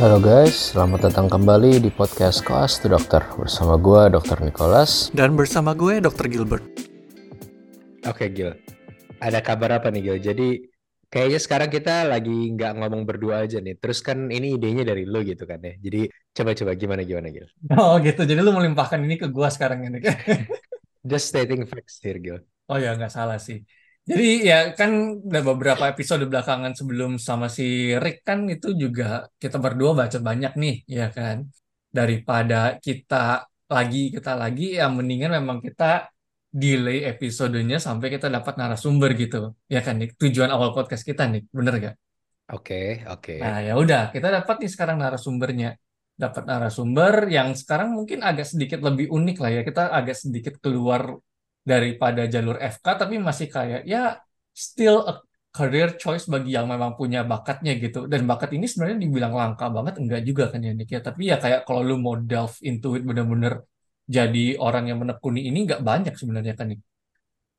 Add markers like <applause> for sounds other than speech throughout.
Halo guys, selamat datang kembali di podcast Koas to Dokter bersama gue Dr. Nicholas. Dan bersama gue Dr. Gilbert. Oke Gil, ada kabar apa nih Gil? Jadi kayaknya sekarang kita lagi nggak ngomong berdua aja nih. Terus kan ini idenya dari lu gitu kan ya. Jadi coba-coba gimana gimana Gil? <laughs> Oh gitu, jadi lu melimpahkan ini ke gue sekarang ini. Just stating facts here Gil. Oh ya nggak salah sih. Jadi ya kan udah beberapa episode belakangan sebelum sama si Rick kan itu juga kita berdua baca banyak nih ya kan. Daripada kita lagi kita lagi ya mendingan memang kita delay episodenya sampai kita dapat narasumber gitu. Ya kan nih tujuan awal podcast kita nih, bener gak? Oke, oke. Nah ya udah kita dapat nih sekarang narasumbernya. Dapat narasumber yang sekarang mungkin agak sedikit lebih unik lah ya. Kita agak sedikit keluar daripada jalur FK tapi masih kayak ya still a career choice bagi yang memang punya bakatnya gitu. Dan bakat ini sebenarnya dibilang langka banget enggak juga kan ya Nick ya. Tapi ya kayak kalau lu mau delve into it bener-bener jadi orang yang menekuni ini nggak banyak sebenarnya kan Nick.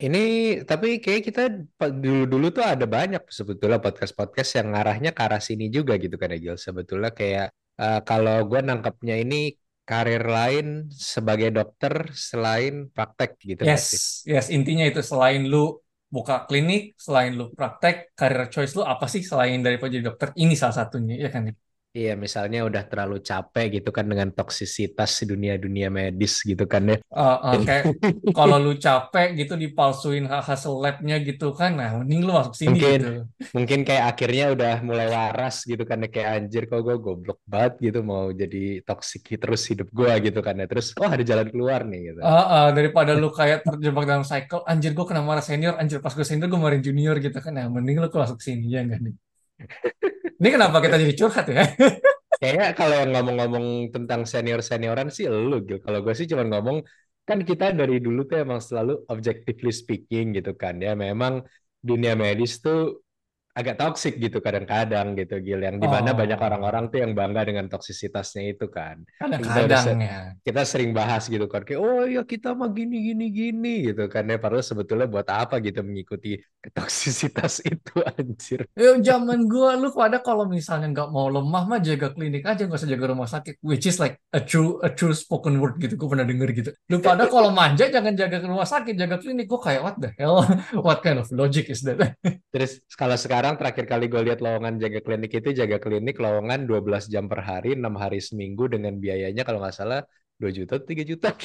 Ini tapi kayak kita dulu-dulu tuh ada banyak sebetulnya podcast-podcast yang ngarahnya ke arah sini juga gitu kan ya Gil. Sebetulnya kayak uh, kalau gue nangkapnya ini karir lain sebagai dokter selain praktek gitu nggak sih? yes yes intinya itu selain lu buka klinik selain lu praktek career choice lu apa sih selain daripada jadi dokter ini salah satunya ya kan Iya, misalnya udah terlalu capek gitu kan dengan toksisitas dunia-dunia medis gitu kan ya. Uh, uh, <laughs> kayak kalau lu capek gitu dipalsuin hasil labnya gitu kan, nah mending lu masuk sini Mungkin gitu. mungkin kayak akhirnya udah mulai waras gitu kan ya. kayak anjir kok gue goblok banget gitu mau jadi toksik terus hidup gue gitu kan ya. Terus oh ada jalan keluar nih gitu. Uh, uh, daripada lu kayak terjebak dalam cycle, anjir gue kena marah senior, anjir pas gue senior gue marahin junior gitu kan, nah mending lu masuk sini ya enggak nih. <laughs> Ini kenapa kita jadi curhat ya? <laughs> Kayaknya kalau yang ngomong-ngomong tentang senior-senioran sih lu gitu. Kalau gue sih cuma ngomong kan kita dari dulu tuh emang selalu objectively speaking gitu kan ya. Memang dunia medis tuh agak toksik gitu kadang-kadang gitu Gil. Yang di mana banyak Oh, orang-orang tuh yang bangga dengan toksisitasnya itu kan. Kadang-kadang ya. kita sering bahas gitu kan kayak oh ya kita mah gini gini gini gitu kan. Ya padahal sebetulnya buat apa gitu mengikuti <laughs> toksisitas itu anjir. Ya zaman gua lu pada kalau misalnya nggak mau lemah mah jaga klinik aja nggak usah jaga rumah sakit. Which is like a true a true spoken word gitu gua pernah denger gitu. Lu pada kalau manja jangan jaga rumah sakit jaga klinik. Gua kayak what the hell? <laughs> What kind of logic is that? Terus kalau sekarang terakhir kali gue lihat lowongan jaga klinik itu jaga klinik lowongan 12 jam per hari, 6 hari seminggu dengan biayanya kalau nggak salah 2 juta, 3 juta. <laughs>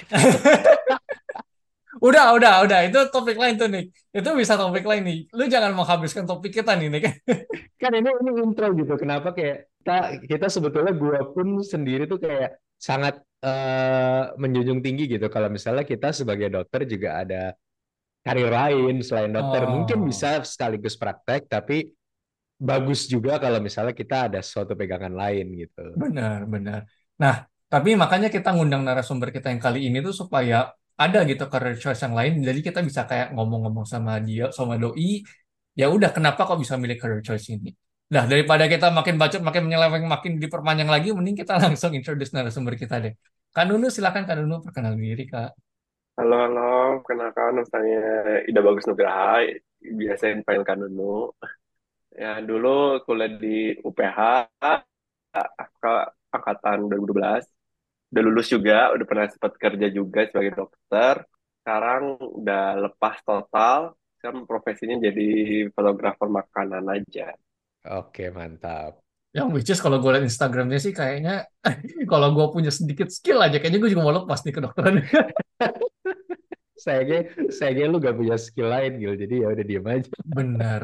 udah udah udah itu topik lain tuh nih itu bisa topik lain nih lu jangan menghabiskan topik kita nih nih <laughs> Kan ini ini intro gitu. Kenapa kayak kita kita sebetulnya gue pun sendiri tuh kayak sangat eh, menjunjung tinggi gitu. Kalau misalnya kita sebagai dokter juga ada karir lain selain dokter. Mungkin oh bisa sekaligus praktek, tapi bagus juga kalau misalnya kita ada suatu pegangan lain gitu. Benar, benar. Nah, tapi makanya kita ngundang narasumber kita yang kali ini tuh supaya ada gitu career choice yang lain. Jadi kita bisa kayak ngomong-ngomong sama dia, sama doi. Ya udah, kenapa kok bisa milih career choice ini? Nah, daripada kita makin bacot, makin menyeleweng, makin diperpanjang lagi, mending kita <laughs> langsung introduce narasumber kita deh. Kak Nunu, silakan Kak Nunu perkenalkan diri, Kak. Halo, halo, kenalkan nama saya Ida Bagus Nugraha, biasa dipanggil Kak Nunu. Ya, dulu kuliah di UPH, Ak- angkatan 2012. Udah lulus juga, udah pernah sempat kerja juga sebagai dokter. Sekarang udah lepas total, sekarang profesinya jadi fotografer makanan aja. Oke, mantap. Yang which is kalau gue liat Instagramnya sih kayaknya <laughs> kalau gue punya sedikit skill aja, kayaknya gue juga mau lepas nih ke dokteran. <laughs> Sayangnya, sayangnya lu gak punya skill lain, Gil. Jadi ya udah diem aja. Benar.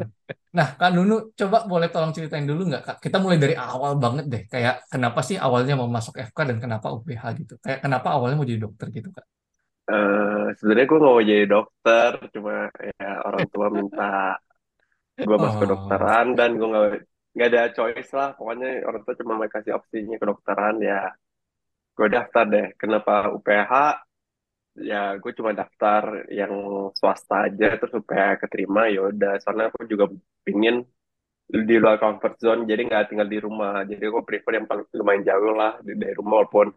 Nah, Kak Nunu, coba boleh tolong ceritain dulu nggak, Kak? Kita mulai dari awal banget deh. Kayak kenapa sih awalnya mau masuk FK dan kenapa UPH gitu? Kayak kenapa awalnya mau jadi dokter gitu, Kak? Eh sebenarnya gue nggak mau jadi dokter, cuma ya orang tua minta gue masuk Oh, kedokteran dan gue nggak nggak ada choice lah pokoknya orang tua cuma mau kasih opsinya kedokteran ya gue daftar deh kenapa UPH ya gue cuma daftar yang swasta aja terus UPH keterima ya udah. Soalnya aku juga pingin di luar comfort zone jadi nggak tinggal di rumah. Jadi aku prefer yang paling lumayan jauh lah dari rumah walaupun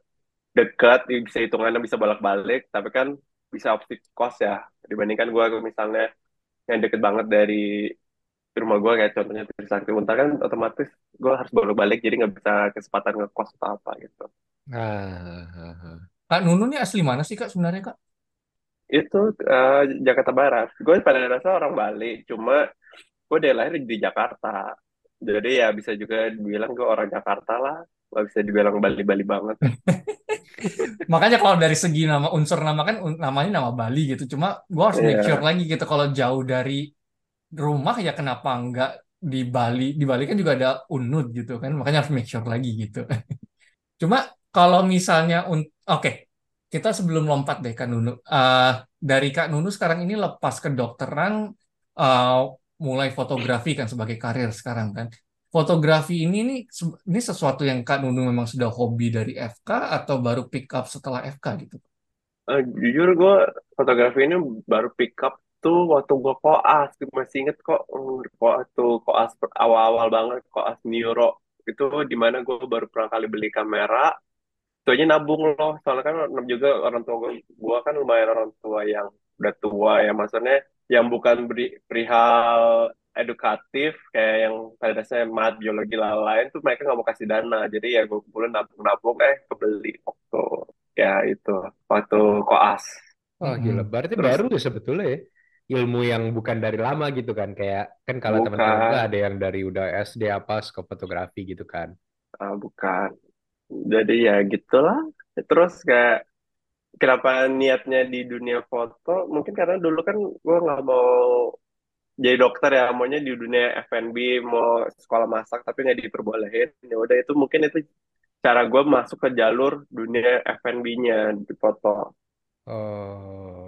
dekat bisa hitungannya bisa bolak-balik. Tapi kan bisa opsi kos ya. Dibandingkan gue misalnya yang deket banget dari rumah gue kayak contohnya Trisakti Untar kan otomatis gue harus baru balik jadi nggak bisa kesempatan ngekos atau apa gitu. Ah, ah, ah. Kak Nunu nih asli mana sih Kak sebenarnya Kak? itu eh, Jakarta Barat gue pada dasarnya orang Bali cuma gue dari lahir di Jakarta jadi ya bisa juga dibilang gue orang Jakarta lah nggak bisa dibilang Bali-Bali banget <laughs> Makanya kalau dari segi nama unsur nama kan namanya nama Bali gitu. Cuma gue harus make Iya. sure lagi gitu kalau jauh dari rumah ya kenapa nggak di Bali? Di Bali kan juga ada Unud gitu kan. Makanya harus make sure lagi gitu. <laughs> Cuma kalau misalnya un- oke, kita sebelum lompat deh Kak Nunu. Eh, dari Kak Nunu sekarang ini lepas kedokteran eh, mulai fotografi kan sebagai karir sekarang kan. Fotografi ini nih ini sesuatu yang Kak Nunu memang sudah hobi dari FK atau baru pick up setelah FK gitu? Eh, jujur gue fotografi ini baru pick up tuh waktu gue koas masih inget kok mm, waktu koas awal-awal banget koas neuro itu di mana gue baru pertama kali beli kamera itu aja nabung loh soalnya kan juga orang tua gue gue kan lumayan orang tua yang udah tua ya maksudnya yang bukan beri, perihal edukatif kayak yang pada dasarnya mat biologi lain-lain tuh mereka nggak mau kasih dana jadi ya gue kumpulin nabung-nabung eh kebeli waktu ya itu waktu koas Oh gila, Mm-mm. berarti Terus, baru ya sebetulnya ya. Ilmu yang bukan dari lama gitu kan. Kayak kan kalau teman-teman ada yang dari udah SD apa suka fotografi gitu kan. ah, bukan jadi ya gitulah. Terus kayak kenapa niatnya di dunia foto? Mungkin karena dulu kan gue nggak mau jadi dokter ya maunya di dunia F&B mau sekolah masak tapi nggak diperbolehin. Ya udah itu mungkin itu cara gue masuk ke jalur dunia F&B-nya di foto. Oh.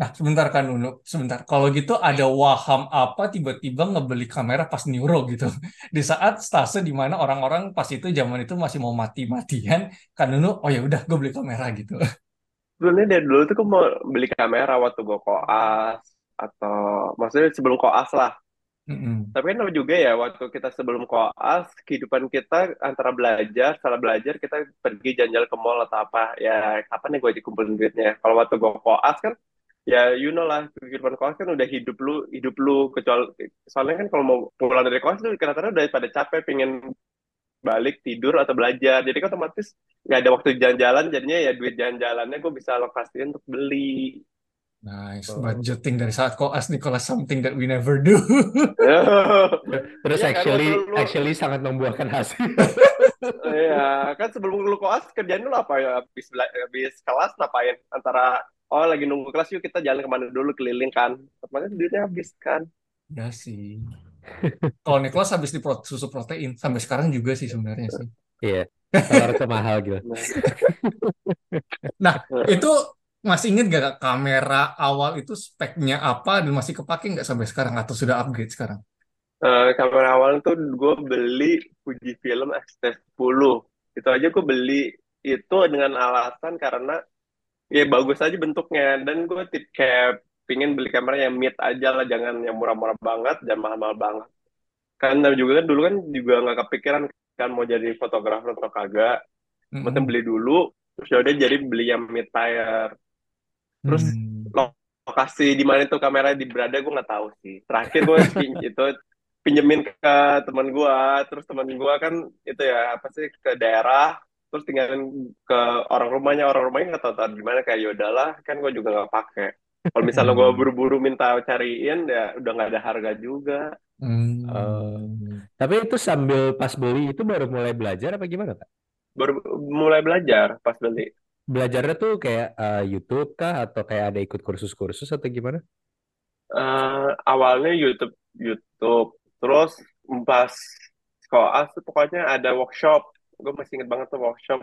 Nah, sebentar kan Nunu, sebentar. Kalau gitu ada waham apa tiba-tiba ngebeli kamera pas neuro gitu. <laughs> Di saat stase di mana orang-orang pas itu zaman itu masih mau mati-matian, kan Nunu, oh ya udah gue beli kamera gitu. sebenarnya dari dulu tuh gue mau beli kamera waktu gue koas atau maksudnya sebelum koas lah Mm-mm. Tapi kan juga ya, waktu kita sebelum koas, kehidupan kita antara belajar, setelah belajar kita pergi jalan-jalan ke mall atau apa. Ya, kapan nih gue dikumpulin duitnya? Kalau waktu gue koas kan, ya you know lah, kehidupan koas kan udah hidup lu, hidup lu. Kecuali, soalnya kan kalau mau pulang dari koas tuh kadang-kadang udah pada capek, pengen balik, tidur, atau belajar. Jadi kan otomatis nggak ada waktu jalan-jalan, jadinya ya duit jalan-jalannya gue bisa alokasiin untuk beli. Nice, Oh. budgeting dari saat koas Nicholas something that we never do. <laughs> Terus Iya kan, actually lu- actually sangat membuahkan hasil. Iya, kan sebelum lu koas kerjaan lu apa ya? Habis, habis kelas ngapain? Antara oh lagi nunggu kelas yuk kita jalan ke mana dulu keliling kan. Makanya duitnya habis kan. Ya sih. Kalau Nicholas habis di pro- susu protein sampai sekarang juga sih sebenarnya sih. Iya. Itu mahal gitu. Nah, itu masih inget gak kamera awal itu speknya apa dan masih kepake nggak sampai sekarang atau sudah upgrade sekarang? Eh, kamera awal tuh gue beli Fujifilm X-T10. Itu aja gue beli itu dengan alasan karena ya bagus aja bentuknya dan gue tip kayak pingin beli kamera yang mid aja lah jangan yang murah-murah banget jangan mahal-mahal banget kan dan juga kan dulu kan juga nggak kepikiran kan mau jadi fotografer atau kagak Maksudnya Mm-mm. beli dulu, terus ya udah jadi beli yang mid tier. Terus Hmm. lo- lokasi di mana itu kamera di berada gue nggak tahu sih. Terakhir gue <laughs> itu pinjemin ke teman gue, terus teman gue kan itu ya apa sih ke daerah, terus tinggalin ke orang rumahnya, orang rumahnya nggak tahu gimana kayak yaudahlah, kan gue juga nggak pakai. Kalau misalnya gue Hmm. buru-buru minta cariin, ya udah nggak ada harga juga. Hmm. Oh. Tapi itu sambil pas beli itu baru mulai belajar apa gimana, Pak? Baru mulai belajar pas beli. Belajarnya tuh kayak eh, YouTube kah atau kayak ada ikut kursus-kursus atau gimana? Eh, awalnya YouTube, YouTube, terus pas koas tuh pokoknya ada workshop. Gue masih inget banget tuh workshop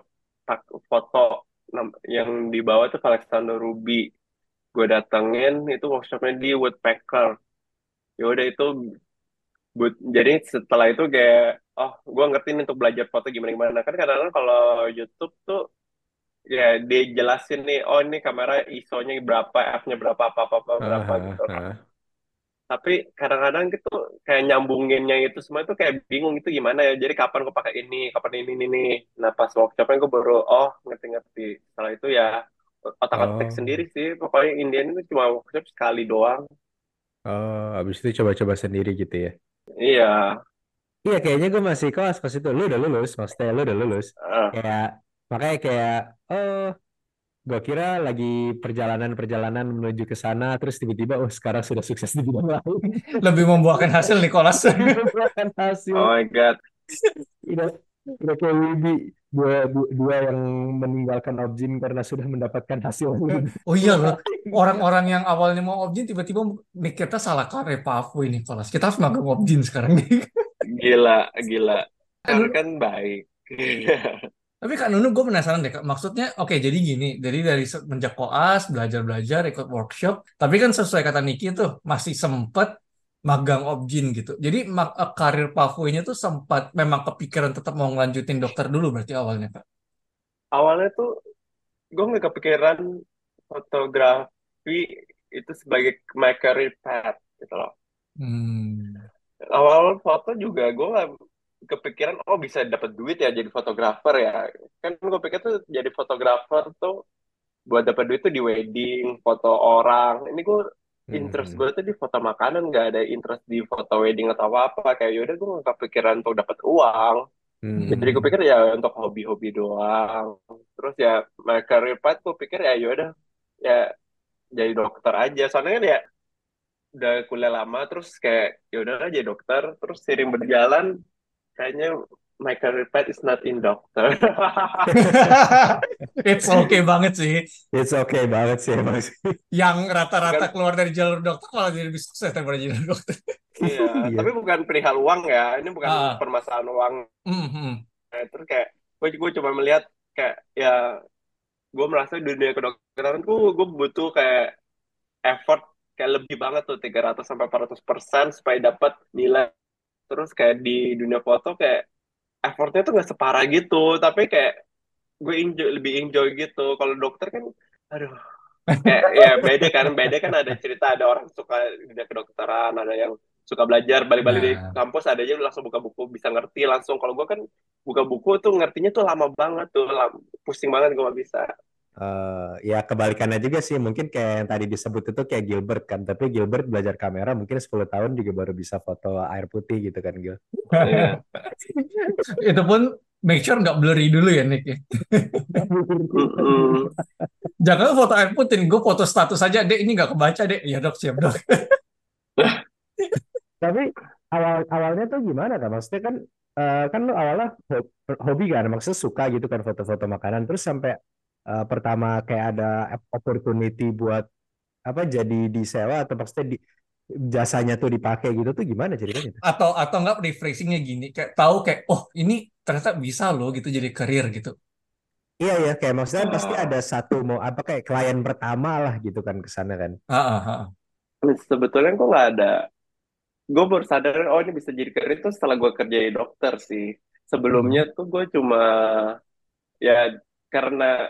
tak foto yang di bawah tuh Alexander Ruby. Gue datengin itu workshopnya di Woodpecker. Ya udah itu but, jadi setelah itu kayak oh gue ngerti nih untuk belajar foto gimana gimana kan kadang-kadang kalau YouTube tuh ya dia jelasin nih oh ini kamera ISO-nya berapa f-nya berapa apa apa apa berapa Ah, gitu ah, ah. Tapi kadang-kadang gitu kayak nyambunginnya itu semua itu kayak bingung itu gimana ya jadi kapan gue pakai ini kapan ini ini ini nah pas workshopnya gue baru oh ngerti-ngerti setelah itu ya otak-atik Oh. sendiri sih pokoknya Indian itu cuma workshop sekali doang Oh, habis itu coba-coba sendiri gitu ya. Iya. Iya, kayaknya gue masih kelas pas itu. Lu udah lulus, maksudnya lu udah lulus. Ah. Kayak, makanya kayak, oh, gue kira lagi perjalanan-perjalanan menuju ke sana, terus tiba-tiba, oh sekarang sudah sukses di bidang lain. <laughs> Lebih membuahkan hasil Nicholas. <laughs> Bukan hasil. Oh my God. Udah, udah kayak Wibi. Dua, dua, dua yang meninggalkan Objin karena sudah mendapatkan hasil. <laughs> Oh iya loh, orang-orang yang awalnya mau objin tiba-tiba nih kita salah karir pathway nih kelas. Kita harus magang objin sekarang nih. Gila, gila. Karena kan baik. Tapi Kak Nunu, gue penasaran deh, Kak. Maksudnya, oke, jadi gini. Jadi dari semenjak koas, belajar-belajar, ikut workshop. Tapi kan sesuai kata Niki tuh, masih sempet magang objin gitu. Jadi ma- eh, karir pathway-nya tuh sempat memang kepikiran tetap mau ngelanjutin dokter dulu berarti awalnya, Kak. Awalnya tuh gue nggak kepikiran fotografi itu sebagai my career path gitu loh. Hmm. Awal foto juga gue kepikiran oh bisa dapat duit ya jadi fotografer ya. Kan gue pikir tuh jadi fotografer tuh buat dapat duit tuh di wedding, foto orang. Ini gue interest Hmm. gue tuh di foto makanan, nggak ada interest di foto wedding atau apa-apa. Kayak yaudah gue nggak kepikiran untuk dapat uang. Hmm. Jadi gue pikir ya untuk hobi-hobi doang. Terus ya my career path gue pikir ya yaudah ya jadi dokter aja. Soalnya kan ya udah kuliah lama terus kayak ya udah jadi dokter. Terus sering berjalan kayaknya my career path is not in doctor. <laughs> It's okay banget sih. It's okay banget sih emang sih. Yang rata-rata keluar dari jalur dokter malah jadi lebih sukses daripada jadi dokter. iya, <laughs> Iya. tapi bukan perihal uang ya. Ini bukan Ah, permasalahan uang. mhm. Nah, terus kayak gue gue coba melihat kayak ya gue merasa di dunia kedokteran tuh gue butuh kayak effort kayak lebih banget tuh 300 sampai 400 persen supaya dapat nilai terus kayak di dunia foto kayak effortnya tuh nggak separah gitu. Tapi kayak gue enjoy lebih enjoy gitu. Kalau dokter kan aduh. Kayak ya beda kan beda kan ada cerita ada orang suka dunia kedokteran ada yang suka belajar balik-balik dari Nah, kampus ada aja langsung buka buku bisa ngerti langsung. Kalau gue kan buka buku tuh ngertinya tuh lama banget tuh pusing banget gue gak bisa Eh, ya kebalikannya juga sih mungkin kayak yang tadi disebut itu kayak Gilbert kan tapi Gilbert belajar kamera mungkin 10 tahun juga baru bisa foto air putih gitu kan Gil Iya. itu pun make sure nggak blurry dulu ya Nick. ya. Jangan foto air putih, gue foto status aja, dek ini nggak kebaca dek. Ya dok, siap dok. tapi awal awalnya tuh gimana kan maksudnya kan eh, kan lu awalnya ho- hobi kan maksudnya suka gitu kan foto-foto makanan terus sampai eh, pertama kayak ada opportunity buat apa jadi disewa atau maksudnya di, jasanya tuh dipakai gitu tuh gimana ceritanya tuh? Atau atau nggak rephrasingnya gini, kayak tahu kayak oh ini ternyata bisa loh gitu jadi karir gitu. Iya ya kayak maksudnya kan pasti Ah, ada satu mau apa kayak klien pertama lah gitu kan ke sana kan. Ah. sebetulnya kok nggak ada gue baru sadar oh ini bisa jadi karir itu setelah gue kerja di dokter sih Hmm. sebelumnya tuh gue cuma ya karena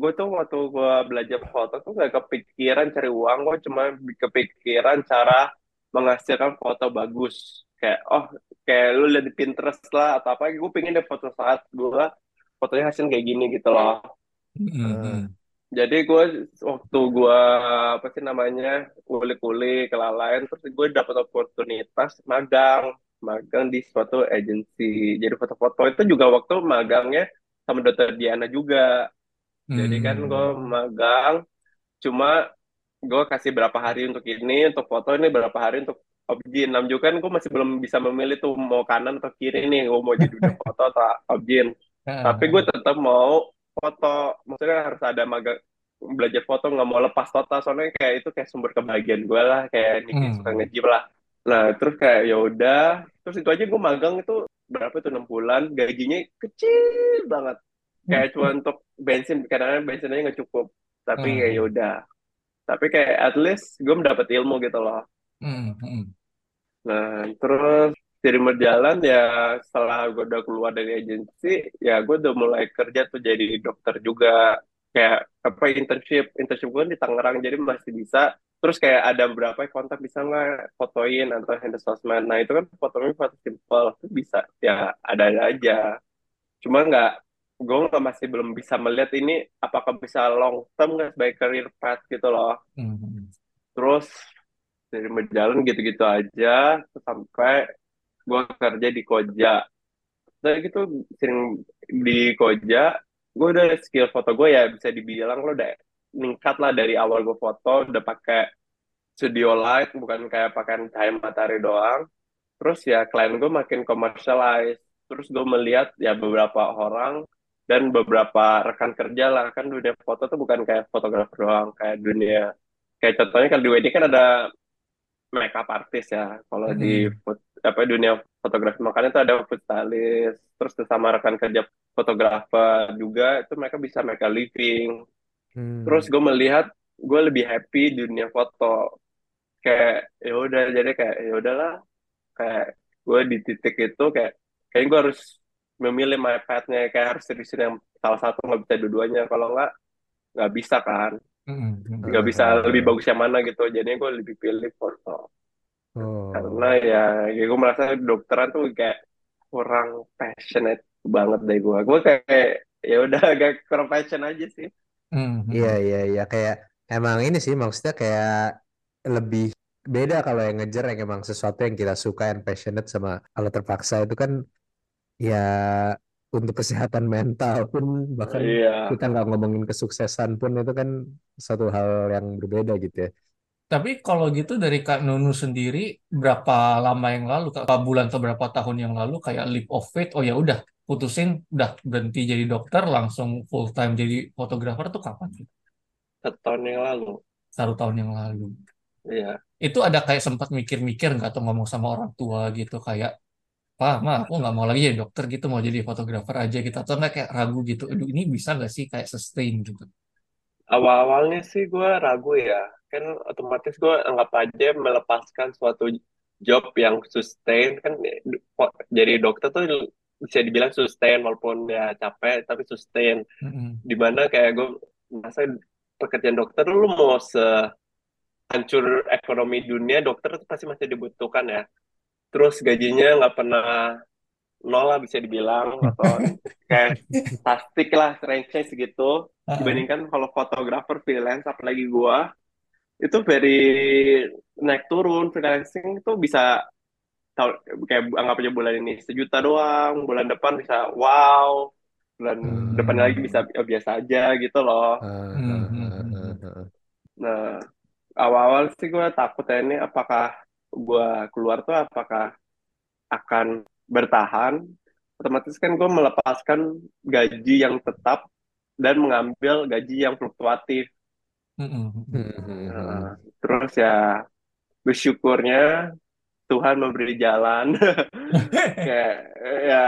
gue tuh waktu gue belajar foto tuh nggak kepikiran cari uang gue cuma kepikiran cara menghasilkan foto bagus kayak oh kayak lu lihat di Pinterest lah atau apa gue pengen deh foto saat gue fotonya hasil kayak gini gitu loh Hmm, hmm, Ah. hmm. jadi gue waktu gue apa sih namanya kulik-kulik kelalaian terus gue dapat oportunitas magang magang di suatu agensi jadi foto-foto itu juga waktu magangnya sama dokter Diana juga jadi kan gue Hmm. magang cuma gue kasih berapa hari untuk ini untuk foto ini berapa hari untuk objin Namju kan gue masih belum bisa memilih tuh mau kanan atau kiri nih gue mau jadi dunia <laughs> foto atau objin tapi gue tetap mau foto. Maksudnya harus ada magang belajar foto nggak mau lepas total. Soalnya kayak itu kayak sumber kebahagiaan gue lah kayak Niki suka hmm. nge-gym lah. Nah terus kayak ya udah terus itu aja gue magang itu berapa itu enam bulan. Gajinya kecil banget kayak cuma untuk bensin kadang-kadang bensin aja nggak cukup tapi kayak ya Hmm, udah tapi kayak at least gue mendapat ilmu gitu loh hmm, hmm. Nah, terus dari berjalan ya setelah gue udah keluar dari agensi, ya gue udah mulai kerja tuh jadi dokter juga. Kayak apa internship, internship gue di Tangerang jadi masih bisa. Terus kayak ada beberapa kontak bisa nggak fotoin atau handle sosmed. Nah itu kan fotonya foto simple, itu bisa. Ya ada-ada aja. Cuma nggak, gue nggak masih belum bisa melihat ini apakah bisa long term nggak sebagai career path gitu loh. Hmm, hmm. Terus Dari berjalan gitu-gitu aja sampai gue kerja di Koja. Udah gitu sering di Koja, gue udah skill foto gue ya bisa dibilang lo udah meningkat lah dari awal gue foto udah pakai studio light bukan kayak pakai cahaya matahari doang. Terus ya klien gue makin commercialize. Terus gue melihat ya beberapa orang dan beberapa rekan kerja lah kan dunia foto tuh bukan kayak fotografer doang kayak dunia kayak contohnya kalau di wedding kan ada makeup artist ya. Kalau di food, apa dunia fotografi makanya tuh ada food stylist terus sama rekan kerja fotografer juga itu mereka bisa make a living. Terus Hmm. gue melihat gue lebih happy di dunia foto. Kayak ya udah jadi kayak ya udahlah. Kayak gue di titik itu kayak kayaknya gue harus memilih my path-nya kayak harus seriusin yang salah satu nggak bisa dua-duanya. Kalau nggak nggak bisa kan? Nggak bisa lebih bagus yang mana gitu. Jadinya gue lebih pilih foto karena Oh. ya, ya gue merasa dokteran tuh kayak kurang passionate banget deh gue gue kayak ya udah <laughs> agak kurang passion aja sih. Mm-mm. Iya, iya, iya. Kayak emang ini sih maksudnya kayak lebih beda kalau yang ngejar yang emang sesuatu yang kita suka, yang passionate sama kalau terpaksa. Itu kan ya untuk kesehatan mental pun bahkan iya kita nggak ngomongin kesuksesan pun itu kan satu hal yang berbeda gitu ya. Tapi kalau gitu dari Kak Nunu sendiri berapa lama yang lalu, Kak? berapa bulan atau berapa tahun yang lalu kayak leap of faith, oh ya udah putusin, udah berhenti jadi dokter, langsung full time jadi fotografer tuh kapan? satu tahun yang lalu Satu tahun yang lalu. iya Itu ada kayak sempat mikir-mikir nggak atau ngomong sama orang tua gitu kayak, Pak, mah aku nggak mau lagi jadi dokter gitu, mau jadi fotografer aja gitu, atau nggak kayak ragu gitu, aduh ini bisa nggak sih kayak sustain gitu? awal-awalnya sih gue ragu ya. Kan otomatis gue anggap aja melepaskan suatu job yang sustain kan jadi dokter tuh bisa dibilang sustain walaupun ya capek tapi sustain. Mm-mm. di mana kayak gue merasa pekerjaan dokter lu mau se hancur ekonomi dunia dokter pasti masih dibutuhkan ya terus gajinya nggak pernah nol lah bisa dibilang atau <laughs> kayak plastik lah range-nya segitu Ah, dibandingkan kalau fotografer freelance apalagi gua itu very naik turun freelancing itu bisa tahu kayak anggap aja bulan ini sejuta doang bulan depan bisa wow bulan Hmm. depan lagi bisa ya, biasa aja gitu loh Hmm, hmm, hmm, hmm. ah. nah awal-awal sih gua takut ya ini apakah gua keluar tuh apakah akan bertahan otomatis kan gue melepaskan gaji yang tetap dan mengambil gaji yang fluktuatif. Hmm, hmm, hmm. Nah, terus ya bersyukurnya Tuhan memberi jalan <laughs> kayak ya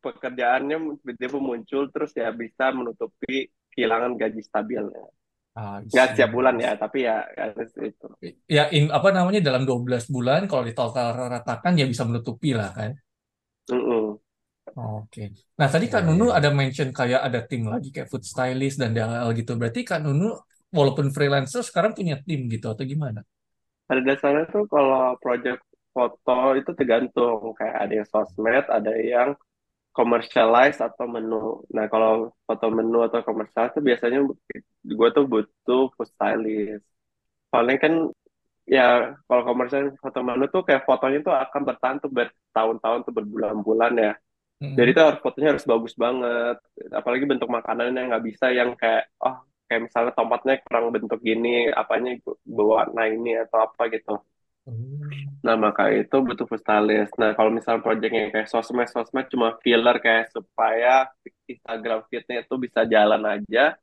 pekerjaannya tiba-tiba muncul terus ya bisa menutupi kehilangan gaji stabilnya Nggak see. setiap bulan ya tapi ya ya itu Ya, in, apa namanya dalam 12 bulan kalau ditotal ratakan ya bisa menutupi lah kan. Mm-mm. Oke. Nah, tadi Kak Ya, Nunu ya. ada mention kayak ada tim lagi kayak food stylist dan DHL gitu. Berarti Kak Nunu walaupun freelancer sekarang punya tim gitu atau gimana? pada dasarnya tuh kalau project foto itu tergantung kayak ada yang sosmed ada yang commercialize atau menu. Nah kalau foto menu atau commercialize tuh biasanya gue tuh butuh food stylist. Paling kan ya kalau komersial foto menu tuh kayak fotonya tuh akan bertahan tuh bertahun-tahun tuh berbulan-bulan ya. Mm-mm. jadi tuh harus fotonya harus bagus banget. Apalagi bentuk makanannya nggak bisa yang kayak oh kayak misalnya tomatnya kurang bentuk gini apanya berwarna ini atau apa gitu Hmm. Nah, maka itu butuh stylist. Nah, kalau misalnya projectnya kayak sosmed-sosmed cuma filler kayak supaya Instagram feed-nya itu bisa jalan aja,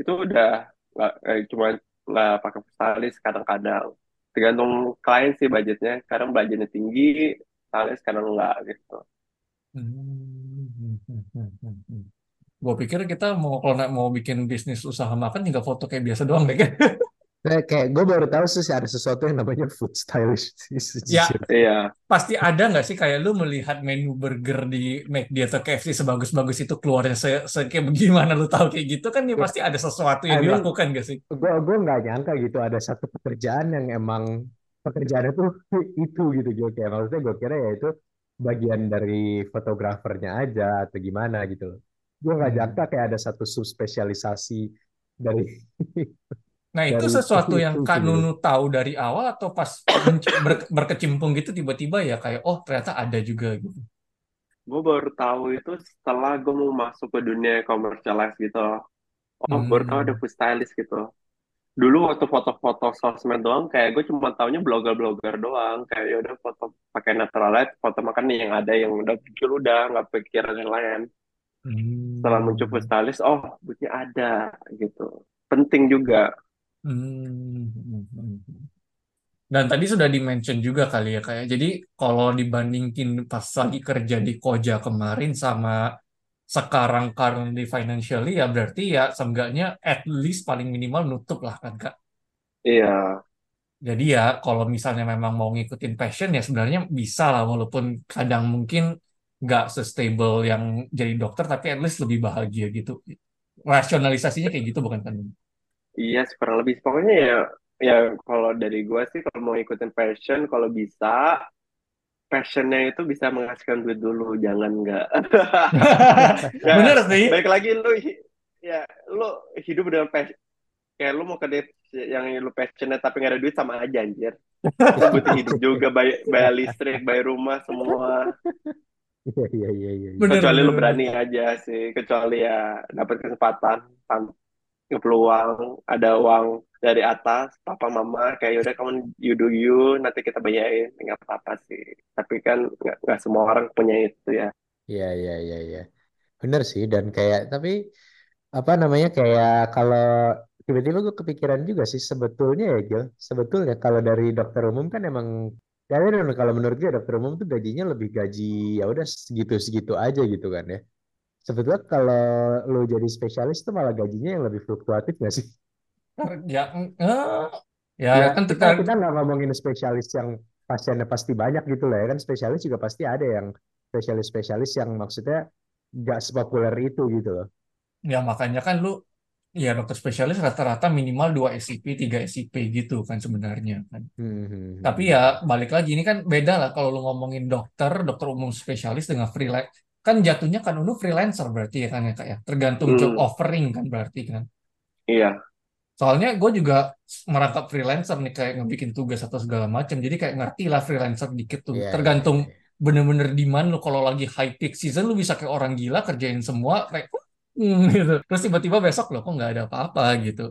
itu udah nggak eh, cuma nggak pakai stylist kadang-kadang. Tergantung klien sih budgetnya. Kadang budgetnya tinggi, stylist kadang enggak gitu. Hmm. <laughs> Gue pikir kita mau kalau mau bikin bisnis usaha makan tinggal foto kayak biasa doang deh kan. <laughs> Kayak, kayak gue baru tahu sih ada sesuatu yang namanya food stylist sih Ya. Iya, pasti ada nggak sih kayak lu melihat menu burger di McD atau KFC sebagus-bagus itu keluarnya se, se kayak bagaimana lu tahu kayak gitu kan ya pasti ada sesuatu yang I mean, dilakukan gak sih? gue gue nggak nyangka gitu ada satu pekerjaan yang emang pekerjaannya tuh <laughs> itu gitu gue kayak maksudnya gue kira ya itu bagian dari fotografernya aja atau gimana gitu loh. Gue nggak Hmm. nyangka kayak ada satu subspesialisasi dari <laughs> Nah, itu dari sesuatu yang itu Kak gitu. Nunu tahu dari awal atau pas ber- berkecimpung gitu tiba-tiba ya kayak oh ternyata ada juga gitu. Gue baru tahu itu setelah gue mau masuk ke dunia commercialize gitu. Oh, baru tahu ada Hmm. food stylist gitu. Dulu waktu foto-foto sosmed doang, kayak gue cuma taunya blogger-blogger doang. Kayak ya udah foto pakai natural light, foto makan nih yang ada yang udah muncul udah nggak pikiran yang lain. Setelah muncul food Hmm. stylist, oh, butuhnya ada gitu. Penting juga. Hmm. Dan tadi sudah di-mention juga kali ya kayak jadi kalau dibandingin pas lagi kerja di Koja kemarin sama sekarang currently financially ya berarti ya seenggaknya at least paling minimal nutup lah kan Kak. Iya, Jadi ya kalau misalnya memang mau ngikutin passion ya sebenarnya bisa lah walaupun kadang mungkin nggak se-stable yang jadi dokter tapi at least lebih bahagia gitu. Rasionalisasinya kayak gitu bukan kan? Iya sih, kurang lebih. Pokoknya ya, ya kalau dari gue sih kalau mau ikutin passion, kalau bisa passionnya itu bisa menghasilkan duit dulu, jangan nggak. <laughs> Ya, Bener sih. baik lagi lu, ya lu hidup dengan passion. Kayak lu mau ke yang lu passionnya tapi nggak ada duit sama aja anjir. Lu butuh hidup juga, bayar, bayar listrik, bayar rumah, semua. Iya iya iya iya. Kecuali bener, lu bener. berani aja sih, kecuali ya dapat kesempatan, peluang, ada uang dari atas, papa mama, kayak yaudah kamu you do nanti kita bayarin, nggak apa-apa sih. Tapi kan nggak nggak semua orang punya itu ya. Iya iya iya iya. Bener sih dan kayak tapi apa namanya kayak kalau tiba-tiba gue kepikiran juga sih sebetulnya ya Gil sebetulnya kalau dari dokter umum kan emang ya I don't know, kalau menurut gue dokter umum tuh gajinya lebih gaji ya udah segitu-segitu aja gitu kan ya sebetulnya kalau lo jadi spesialis tuh malah gajinya yang lebih fluktuatif gak sih Ya, eh, ya ya kan kita kita nggak ngomongin spesialis yang pasiennya pasti banyak gitu lah ya kan spesialis juga pasti ada yang spesialis-spesialis yang maksudnya nggak sepopuler itu gitu loh ya makanya kan lu ya dokter spesialis rata-rata minimal 2 SIP, 3 SIP gitu kan sebenarnya kan. Hmm, hmm, Tapi hmm. ya balik lagi ini kan beda lah kalau lu ngomongin dokter, dokter umum spesialis dengan freelance. Kan jatuhnya kan lu freelancer berarti ya kan ya Kak ya. Tergantung job Hmm, offering kan berarti kan. iya. Soalnya gue juga merangkap freelancer nih kayak ngebikin tugas atau segala macam. Jadi kayak ngerti lah freelancer dikit tuh. Iya iya Tergantung iya. bener-bener di mana lu kalau lagi high peak season lu bisa kayak orang gila kerjain semua kayak "Hmm," <laughs> gitu. Terus tiba-tiba besok loh kok nggak ada apa-apa gitu.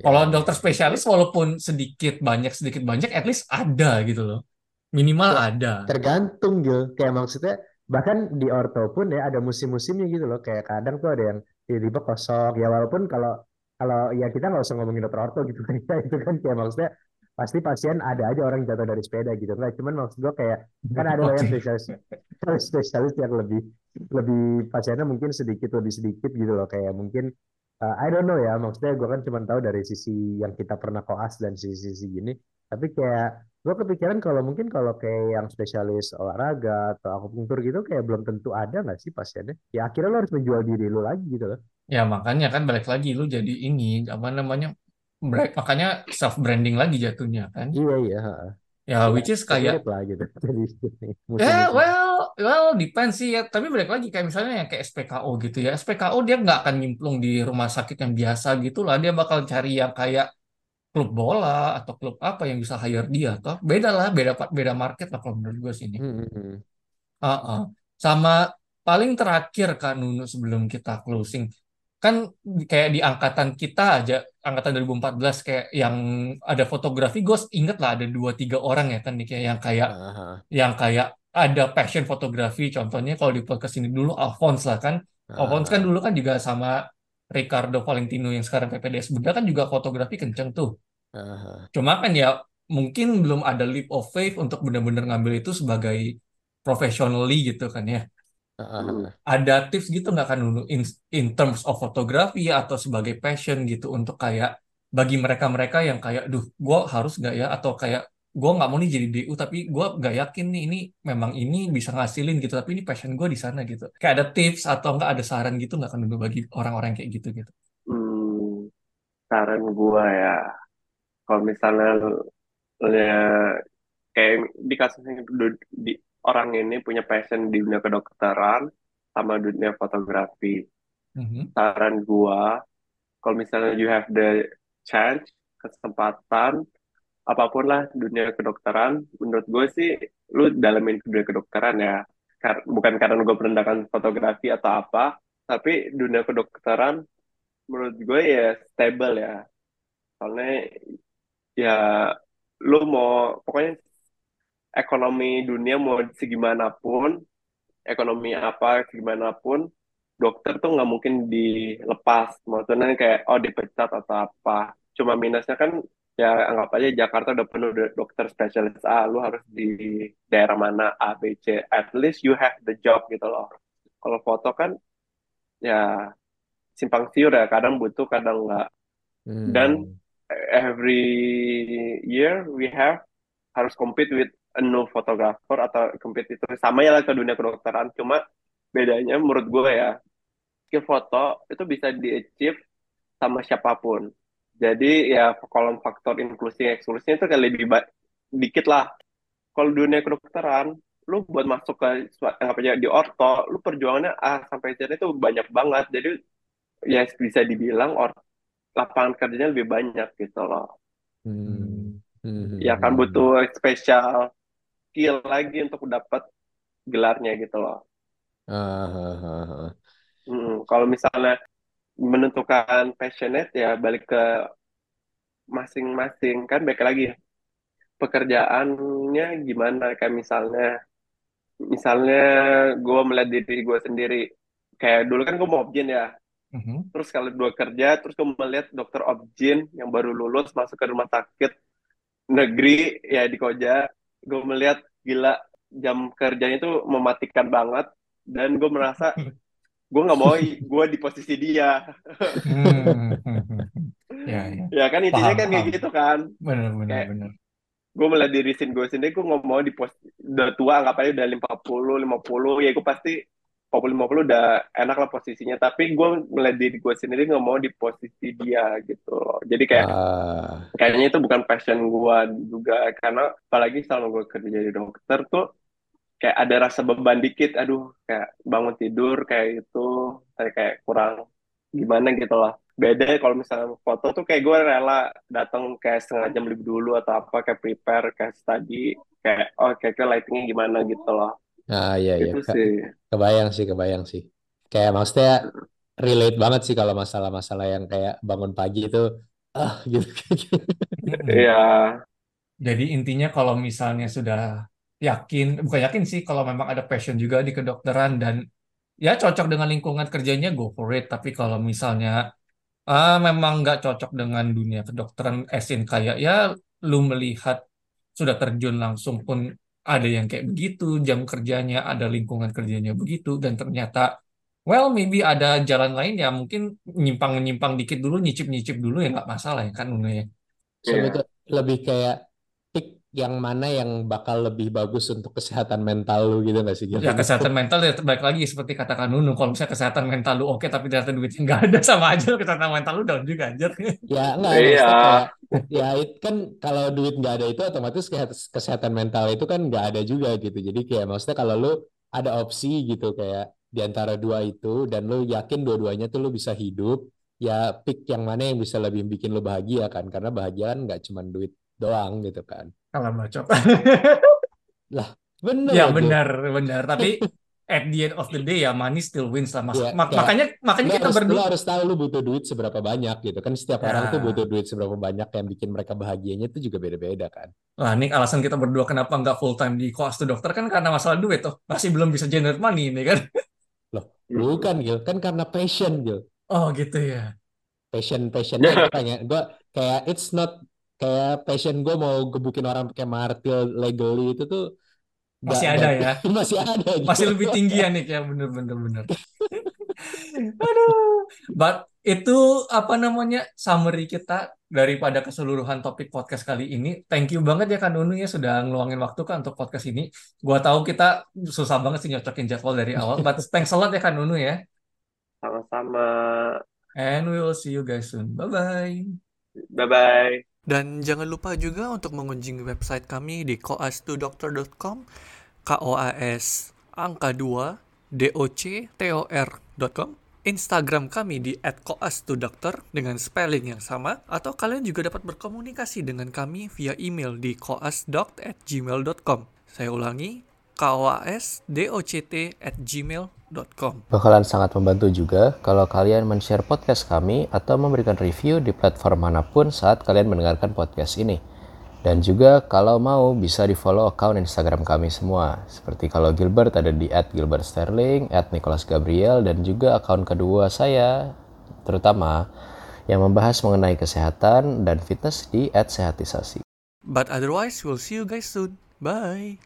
Iya Kalau iya dokter iya. spesialis walaupun sedikit banyak sedikit banyak at least ada gitu loh. Minimal Ter- ada. tergantung Gil kayak maksudnya bahkan di orto pun ya ada musim-musimnya gitu loh. Kayak kadang tuh ada yang tiba-tiba kosong. Ya walaupun kalau kalau ya kita nggak usah ngomongin dokter orto gitu <laughs> kan ya itu kan kayak maksudnya pasti pasien ada aja orang jatuh dari sepeda gitu. Nggak cuman maksud gue kayak kan ada yang <laughs> spesialis spesialis yang lebih lebih pasiennya mungkin sedikit lebih sedikit gitu loh. Kayak mungkin uh, I don't know ya. Maksudnya gue kan cuma tahu dari sisi yang kita pernah koas dan sisi-sisi gini tapi kayak gue kepikiran kalau mungkin kalau kayak yang spesialis olahraga atau akupunktur gitu kayak belum tentu ada nggak sih pasiennya ya akhirnya lo harus menjual diri lo lagi gitu loh Ya makanya kan balik lagi lu jadi ini apa namanya bra- makanya self branding lagi jatuhnya kan. iya iya. Ya ya which is kayak lah gitu <laughs> jadi Eh, musim-musim well, well, depends sih ya. Tapi balik lagi kayak misalnya yang kayak SPKO gitu ya. SPKO dia nggak akan nyemplung di rumah sakit yang biasa gitu lah. Dia bakal cari yang kayak klub bola atau klub apa yang bisa hire dia. Toh beda lah, beda beda market lah kalau menurut gue sini. Hmm, hmm. Heeh. Sama paling terakhir Kak Nunu sebelum kita closing. Kan kayak di angkatan kita aja, angkatan 2014 kayak yang ada fotografi, gue inget lah ada dua tiga orang ya kan nih kayak yang kayak Ah, ah, yang kayak ada passion fotografi. Contohnya kalau di podcast ini dulu Alphonse lah kan. ah, Alphonse kan dulu kan juga sama Ricardo Valentino yang sekarang PPDS Bunda kan juga fotografi kenceng tuh. ah. Cuma kan ya mungkin belum ada leap of faith untuk benar-benar ngambil itu sebagai professionally gitu kan ya. Ah. Ada tips gitu nggak kan dulu in, in terms of fotografi atau sebagai passion gitu untuk kayak bagi mereka-mereka yang kayak, duh, gue harus nggak ya atau kayak gue nggak mau nih jadi DU tapi gue nggak yakin nih ini memang ini bisa ngasilin gitu tapi ini passion gue di sana gitu. Kayak ada tips atau nggak ada saran gitu nggak kan bagi orang-orang kayak gitu gitu. Hmm, saran gua ya, kalau misalnya ya, kayak di kasusnya di, orang ini punya passion di dunia kedokteran sama dunia fotografi. Mhm. Saran gua, kalau misalnya you have the chance, kesempatan apa pun lah dunia kedokteran menurut gue sih lu dalamin dunia kedokteran ya. Kar- bukan karena gue merendahkan fotografi atau apa tapi dunia kedokteran menurut gue ya stable ya. Soalnya ya lu mau pokoknya ekonomi dunia mau segimanapun ekonomi apa segimanapun dokter tuh nggak mungkin dilepas. Maksudnya kayak oh dipecat atau apa. Cuma minusnya kan ya anggap aja Jakarta udah penuh do- dokter spesialis A lu harus di daerah mana? A B C. At least you have the job gitu loh. Kalau foto kan ya simpang siur ya. Kadang butuh kadang nggak. Dan Hmm. every year we have harus compete with a new photographer atau compete itu sama ya lah ke dunia kedokteran. Cuma bedanya menurut gue ya skill foto itu bisa di achieve sama siapa pun jadi ya kolom faktor inklusi eksklusinya itu kayak lebih dikit lah kalau dunia kedokteran lu buat masuk ke sua- anggap aja di orto lu perjuangannya A sampai Z itu banyak banget jadi ya bisa dibilang or lapangan kerjanya lebih banyak gitu loh Hmm. Hmm. ya kan butuh spesial skill lagi untuk dapat gelarnya gitu loh Ah, ah, ah, ah. Mm, kalau misalnya menentukan passionate ya balik ke masing-masing. Kan balik lagi ya, pekerjaannya gimana? Kayak misalnya misalnya gue melihat diri gue sendiri. Kayak dulu kan gue mau objin ya. Mhm. terus kalau dua kerja terus gue melihat dokter objin yang baru lulus masuk ke rumah sakit negeri ya di Koja. Gue melihat gila jam kerjanya itu mematikan banget. Dan gue merasa <laughs> gue nggak mau gue di posisi dia Hmm. <laughs> Ya, ya. ya kan intinya Paham, kan kayak gitu kan Benar, benar, Kayak- benar. gue melihat diri sin gue sendiri gue nggak mau di pos udah tua anggap aja udah 50 50 ya gue pasti 40 50 udah enak lah posisinya tapi gue melihat diri gue sendiri nggak mau di posisi dia gitu loh jadi kayak Ah. kayaknya itu bukan passion gue juga karena apalagi selama gue kerja jadi dokter tuh kayak ada rasa beban dikit aduh kayak bangun tidur kayak itu kayak kayak kurang gimana gitu lah beda kalau misalnya foto tuh kayak gue rela datang kayak setengah jam lebih dulu atau apa kayak prepare kayak study kayak oh kayak kayak lightingnya gimana gitu loh Ah, iya, iya. itu Ke- sih Kebayang sih, kebayang sih. Kayak maksudnya relate banget sih kalau masalah-masalah yang kayak bangun pagi itu, ah gitu. Iya Jadi intinya kalau misalnya sudah yakin, bukan yakin sih, kalau memang ada passion juga di kedokteran dan ya cocok dengan lingkungan kerjanya, go for it. Tapi kalau misalnya ah, memang nggak cocok dengan dunia kedokteran, esin kayak ya lu melihat sudah terjun langsung pun ada yang kayak begitu, jam kerjanya, ada lingkungan kerjanya begitu, dan ternyata, well, maybe ada jalan lain ya mungkin nyimpang-nyimpang dikit dulu, nyicip-nyicip dulu ya nggak masalah ya kan, Unu ya. Sebetul lebih kayak yang mana yang bakal lebih bagus untuk kesehatan mental lu gitu nggak sih? Gil? Ya kesehatan mental ya balik lagi seperti katakan Nunu kalau misalnya kesehatan mental lu oke tapi ternyata duitnya nggak ada <laughs> sama aja kesehatan mental lu down juga anjir. Ya enggak, Iya. kayak ya itu kan kalau duit nggak ada itu otomatis kesehatan mental itu kan nggak ada juga gitu. Jadi kayak maksudnya kalau lu ada opsi gitu kayak di antara dua itu dan lu yakin dua-duanya tuh lu bisa hidup, ya pick yang mana yang bisa lebih bikin lu bahagia kan? Karena bahagia kan nggak cuma duit doang gitu kan. Kalau bacot. <laughs> Bener Ya lah, Gil. benar benar tapi <laughs> at the end of the day ya money still wins lah Mas. Iya, Ma- kayak makanya makanya Lu kita harus, lu berdua harus tahu lu butuh duit seberapa banyak gitu kan setiap orang tuh Ya. butuh duit seberapa banyak yang bikin mereka bahagianya itu juga beda-beda kan Lah, ini alasan kita berdua kenapa nggak full time di koas to dokter kan karena masalah duit tuh. Masih belum bisa generate money ini kan. <laughs> bukan Gil kan karena passion Gil Oh gitu ya. passion passionnya gue pengen gue kayak it's not kayak passion gue mau gebukin orang pakai martil legally itu tuh Masih ada ya. <laughs> masih ada gitu. Masih lebih tinggi ya Nick ya bener bener bener. <laughs> Aduh. But itu apa namanya summary kita daripada keseluruhan topik podcast kali ini. Thank you banget ya Kak Nunu ya sudah ngeluangin waktu kan untuk podcast ini. Gua tahu kita susah banget sih nyocokin jadwal dari awal. But thanks a lot ya Kak Nunu ya. sama-sama And we will see you guys soon. Bye bye. bye bye Dan jangan lupa juga untuk mengunjungi website kami di koas2doctor.com K O A S angka 2 D O C T O R.com Instagram kami di @koas2dokter dengan spelling yang sama atau kalian juga dapat berkomunikasi dengan kami via email di koasdoct@gmail.com. Saya ulangi koasdoct@gmail.com. Bakalan sangat membantu juga kalau kalian men-share podcast kami atau memberikan review di platform mana pun saat kalian mendengarkan podcast ini. Dan juga kalau mau bisa di follow account Instagram kami semua. Seperti kalau Gilbert ada di @gilbertsterling, @nicholasgabriel dan juga account kedua saya terutama yang membahas mengenai kesehatan dan fitness di @sehatisasi. But otherwise, we'll see you guys soon. Bye.